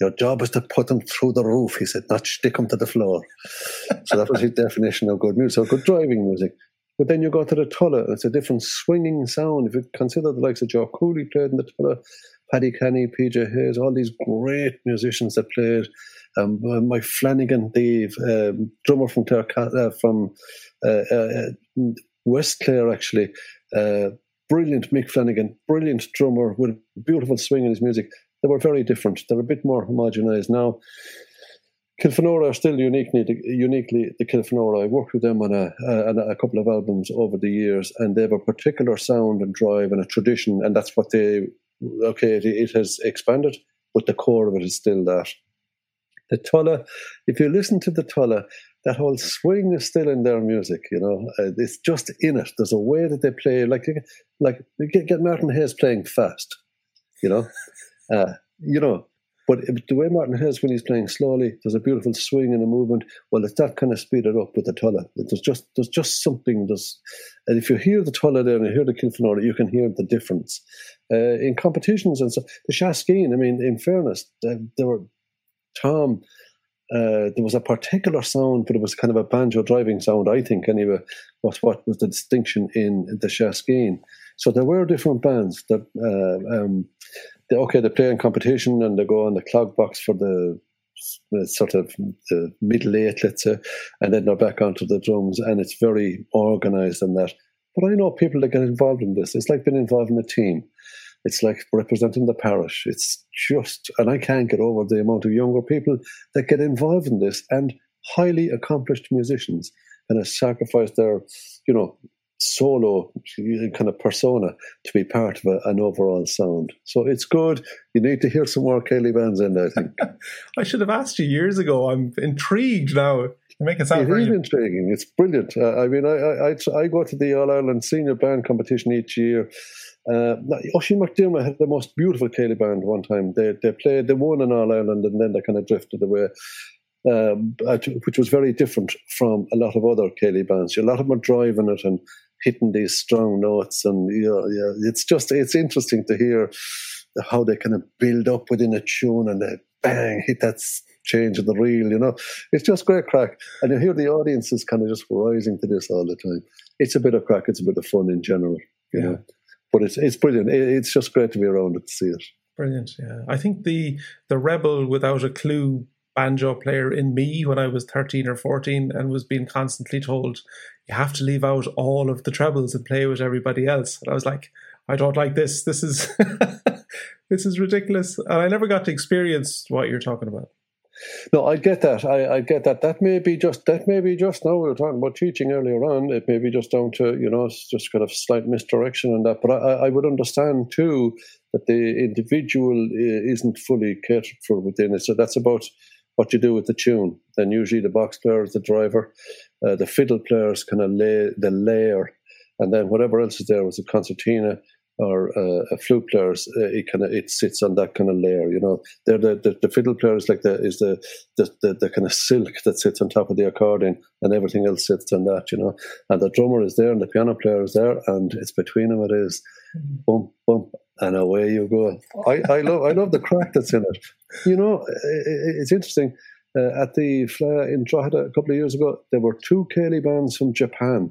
your job is to put them through the roof, he said, not stick them to the floor. so that was his definition of good music, good driving music. But then you go to the Tulla, and it's a different swinging sound. If you consider the likes of Joe Cooley played in the Tulla, Paddy Kenny, PJ Hayes, all these great musicians that played. Um, uh, Mike Flanagan, the um, drummer from uh, from uh, uh, West Clare, actually, uh, brilliant Mick Flanagan, brilliant drummer with beautiful swing in his music. They were very different. They're a bit more homogenized now. Kilfenora are still uniquely, uniquely the Kilfenora. I worked with them on a, a, a, couple of albums over the years, and they have a particular sound and drive and a tradition, and that's what they okay, it, it has expanded, but the core of it is still that. The Tulla, if you listen to the Tulla, that whole swing is still in their music. You know, uh, it's just in it. There's a way that they play, like like get, get Martin Hayes playing fast. You know, uh, you know, but the way Martin Hayes, when he's playing slowly, there's a beautiful swing and a movement. Well, it's that kind of speeded up with the Tulla. There's just there's just something. There's, and if you hear the Tulla there and you hear the Kilfenora, you can hear the difference. Uh, in competitions and so, the Shaskeen, I mean, in fairness, there were Tom. Uh, there was a particular sound, but it was kind of a banjo driving sound, I think, anyway, was what was the distinction in the Shaskeen. So there were different bands that uh, um, they, okay, they play in competition and they go on the clog box for the, sort of the middle eight, let's say, and then they're back onto the drums, and it's very organised and that. But I know people that get involved in this. It's like being involved in a team. It's like representing the parish. It's just, and I can't get over the amount of younger people that get involved in this and highly accomplished musicians and have sacrificed their, you know, solo kind of persona to be part of a, an overall sound. So it's good. You need to hear some more Céilí bands in there, I think. I should have asked you years ago. I'm intrigued now. You make it sound it is intriguing. It's brilliant. Uh, I mean, I, I, I go to the All Ireland Senior Band Competition each year. Uh, Oisin McDermott had the most beautiful Céilí band one time. They they played, they won in All Ireland, and then they kind of drifted away. Um, which was very different from a lot of other Céilí bands. A lot of them are driving it and hitting these strong notes, and you know, yeah, it's just it's interesting to hear how they kind of build up within a tune and they bang hit that change in the reel. You know, it's just great crack, and you hear the audience is kind of just rising to this all the time. It's a bit of crack. It's a bit of fun in general. You yeah. know, but it's it's brilliant. it's just great to be around it to see it. Brilliant. Yeah, I think the the rebel without a clue banjo player in me when I was 13 or 14 and was being constantly told, you have to leave out all of the trebles and play with everybody else. And I was like, I don't like this. This is this is ridiculous. And I never got to experience what you're talking about. No, I get that. I, I get that. That may be just that may be just now we were talking about teaching earlier on. It may be just down to you know just kind of slight misdirection and that. But I, I would understand too that the individual uh, isn't fully catered for within it. So that's about what you do with the tune. Then usually the box player is the driver, uh, the fiddle players kind of lay the layer, and then whatever else is there was a concertina. or uh, a flute players, uh, it kind of it sits on that kind of layer. You know, they're the, the, the fiddle players like the is the, the the, the kind of silk that sits on top of the accordion, and everything else sits on that. You know, and the drummer is there, and the piano player is there, and it's between them. It is, mm-hmm. bump bump, and away you go. I, I love I love the crack that's in it. You know, it, it's interesting. Uh, at the Fleadh in Drogheda a couple of years ago, there were two Céilí bands from Japan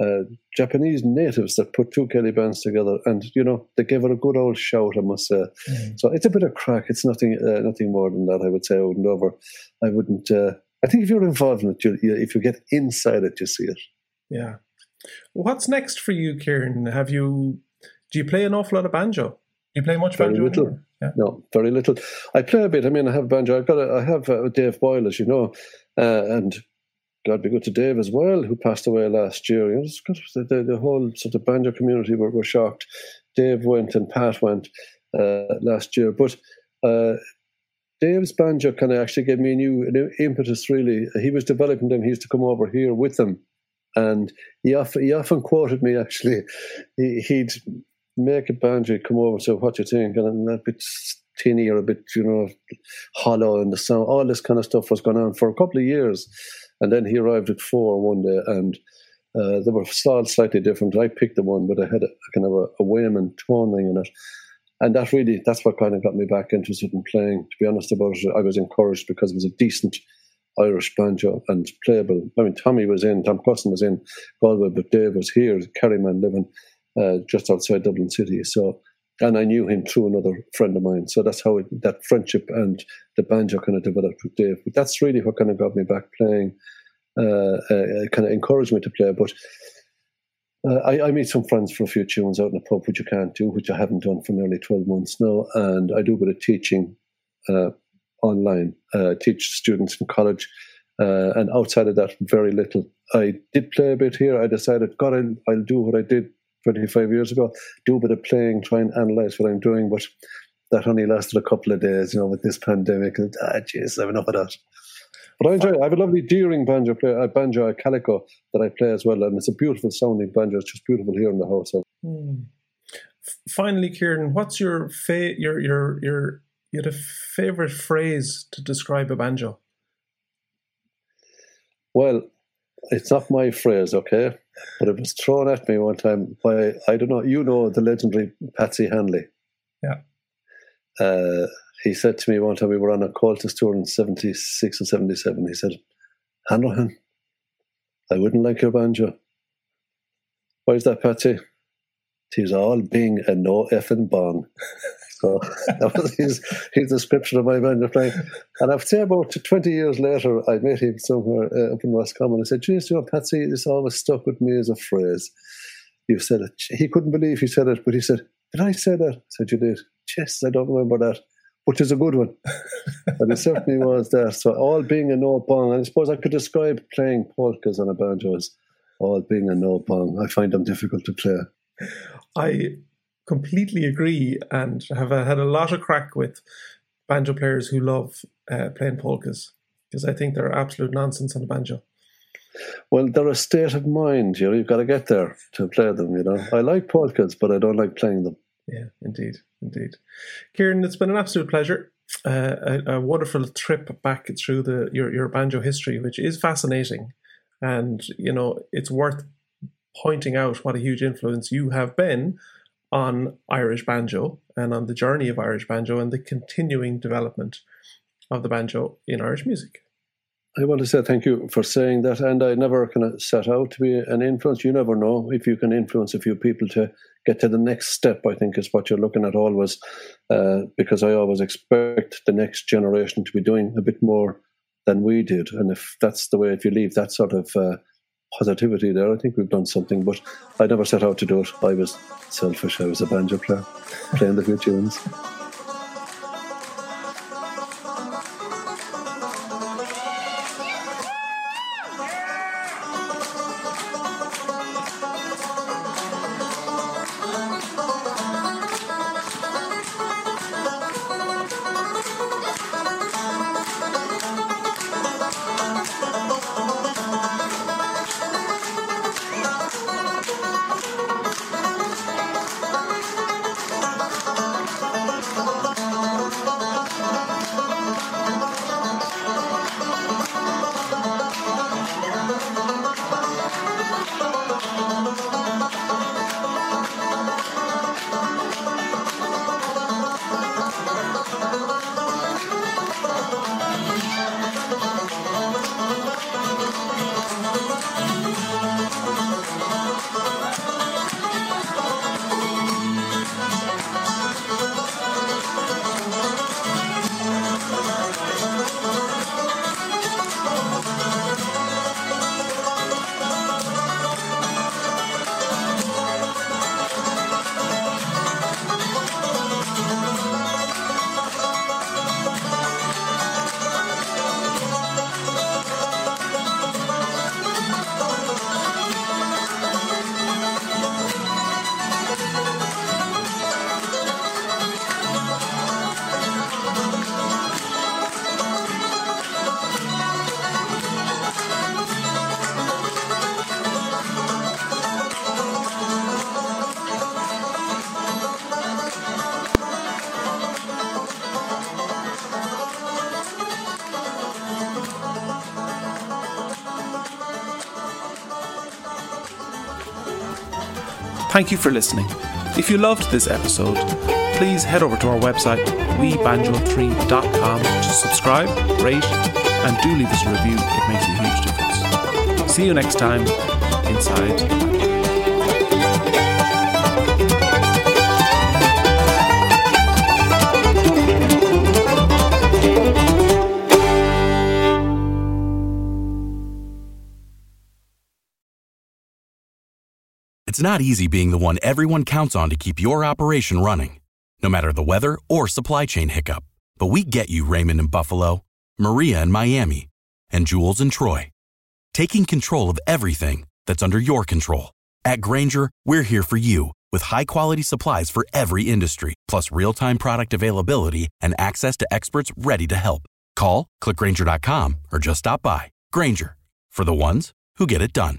uh, Japanese natives that put two Céilí bands together, and you know they gave it a good old shout. I must say. Mm. So it's a bit of crack. It's nothing, uh, nothing more than that. I would say over wouldn't over. I wouldn't. Uh, I think if you're involved in it, you, you, if you get inside it, you see it. Yeah. What's next for you, Kieran? Have you? Do you play an awful lot of banjo? Do you play much very banjo? Little. Yeah. No, very little. I play a bit. I mean, I have banjo. I've got. A, I have uh, Dave Boyle, as you know, uh, and God be good to Dave as well, who passed away last year. You know, the, the, the, whole sort of banjo community were, were shocked. Dave went and Pat went uh, last year, but uh, Dave's banjo kind of actually gave me a new, a new, impetus. Really, he was developing them. He used to come over here with them, and he often he often quoted me. Actually, he, would make a banjo, come over, say, "What you think?" and a bit tinny or a bit, you know, hollow, in the sound. All this kind of stuff was going on for a couple of years. And then he arrived at four one day, and uh, they were all slightly different. I picked the one, but I had a, kind of a, a Wayman tone ring in it. And that really, that's what kind of got me back interested in playing. To be honest about it, I was encouraged because it was a decent Irish banjo and playable. I mean, Tommy was in, Tom Cussen was in Galway, but Dave was here, Kerryman living uh, just outside Dublin City. So, and I knew him through another friend of mine. So that's how it, that friendship and the banjo kind of developed with Dave. But that's really what kind of got me back playing uh, uh, kind of encouraged me to play. But uh, I, I, meet some friends for a few tunes out in the pub, which I can't do, which I haven't done for nearly 12 months now. And I do a bit of teaching uh, online, uh, teach students in college. And outside of that, very little. I did play a bit here. I decided, God, I'll, I'll do what I did 25 years ago, do a bit of playing, try and analyze what I'm doing. But that only lasted a couple of days, you know, with this pandemic. And, ah, jeez, I have enough of that. But I enjoy it. I have a lovely Deering banjo, play, a banjo, a calico that I play as well, and it's a beautiful sounding banjo. It's just beautiful here in the house. Hmm. Finally, Kieran, what's your fa- your your your you had a favorite phrase to describe a banjo? Well, it's not my phrase, okay, but it was thrown at me one time by I don't know. You know the legendary Patsy Hanley. Yeah. Uh, he said to me one time we were on a Comhaltas tour in 76 or 77. He said, Hanrahan, I wouldn't like your banjo. Why is that, Patsy? Tis all being a no effing bong. So that was his, his description of my banjo playing. And I'd say about 20 years later, I met him somewhere uh, up in Roscommon. I said, Jeez, you know, Patsy, this always stuck with me as a phrase. You said it. He couldn't believe he said it, but he said, Did I say that? I said, You did. Yes, I don't remember that which is a good one. and it certainly was there. So all being a no bong, I suppose I could describe playing polkas on a banjo as all being a no bong. I find them difficult to play. I completely agree and have had a lot of crack with banjo players who love uh, playing polkas because I think they're absolute nonsense on the banjo. Well, they're a state of mind. You know, you've got to get there to play them. You know, I like polkas, but I don't like playing them. Yeah, indeed, indeed. Kieran, it's been an absolute pleasure. Uh, a, a, wonderful trip back through the your your banjo history, which is fascinating, and you know it's worth pointing out what a huge influence you have been on Irish banjo and on the journey of Irish banjo and the continuing development of the banjo in Irish music. I want to say thank you for saying that. And I never kind of set out to be an influence. You never know if you can influence a few people to get to the next step. I think is what you're looking at always, uh, because I always expect the next generation to be doing a bit more than we did. And if that's the way, if you leave that sort of uh, positivity there, I think we've done something. But I never set out to do it. I was selfish. I was a banjo player, playing the few tunes. Thank you for listening. If you loved this episode, please head over to our website, webanjo3.com, to subscribe, rate, and do leave us a review. It makes a huge difference. See you next time inside. Not easy being the one everyone counts on to keep your operation running, no matter the weather or supply chain hiccup. But we get you, Raymond in Buffalo, Maria in Miami, and Jules in Troy. Taking control of everything that's under your control. At Grainger, we're here for you with high quality supplies for every industry, plus real time product availability and access to experts ready to help. Call, clickgrainger.com, or just stop by. Grainger, for the ones who get it done.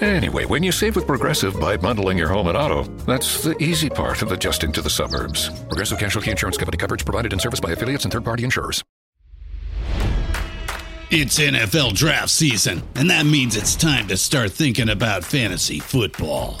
Anyway, when you save with Progressive by bundling your home and auto, that's the easy part of adjusting to the suburbs. Progressive Casualty Insurance Company coverage provided in service by affiliates and third party insurers. It's NFL draft season, and that means it's time to start thinking about fantasy football.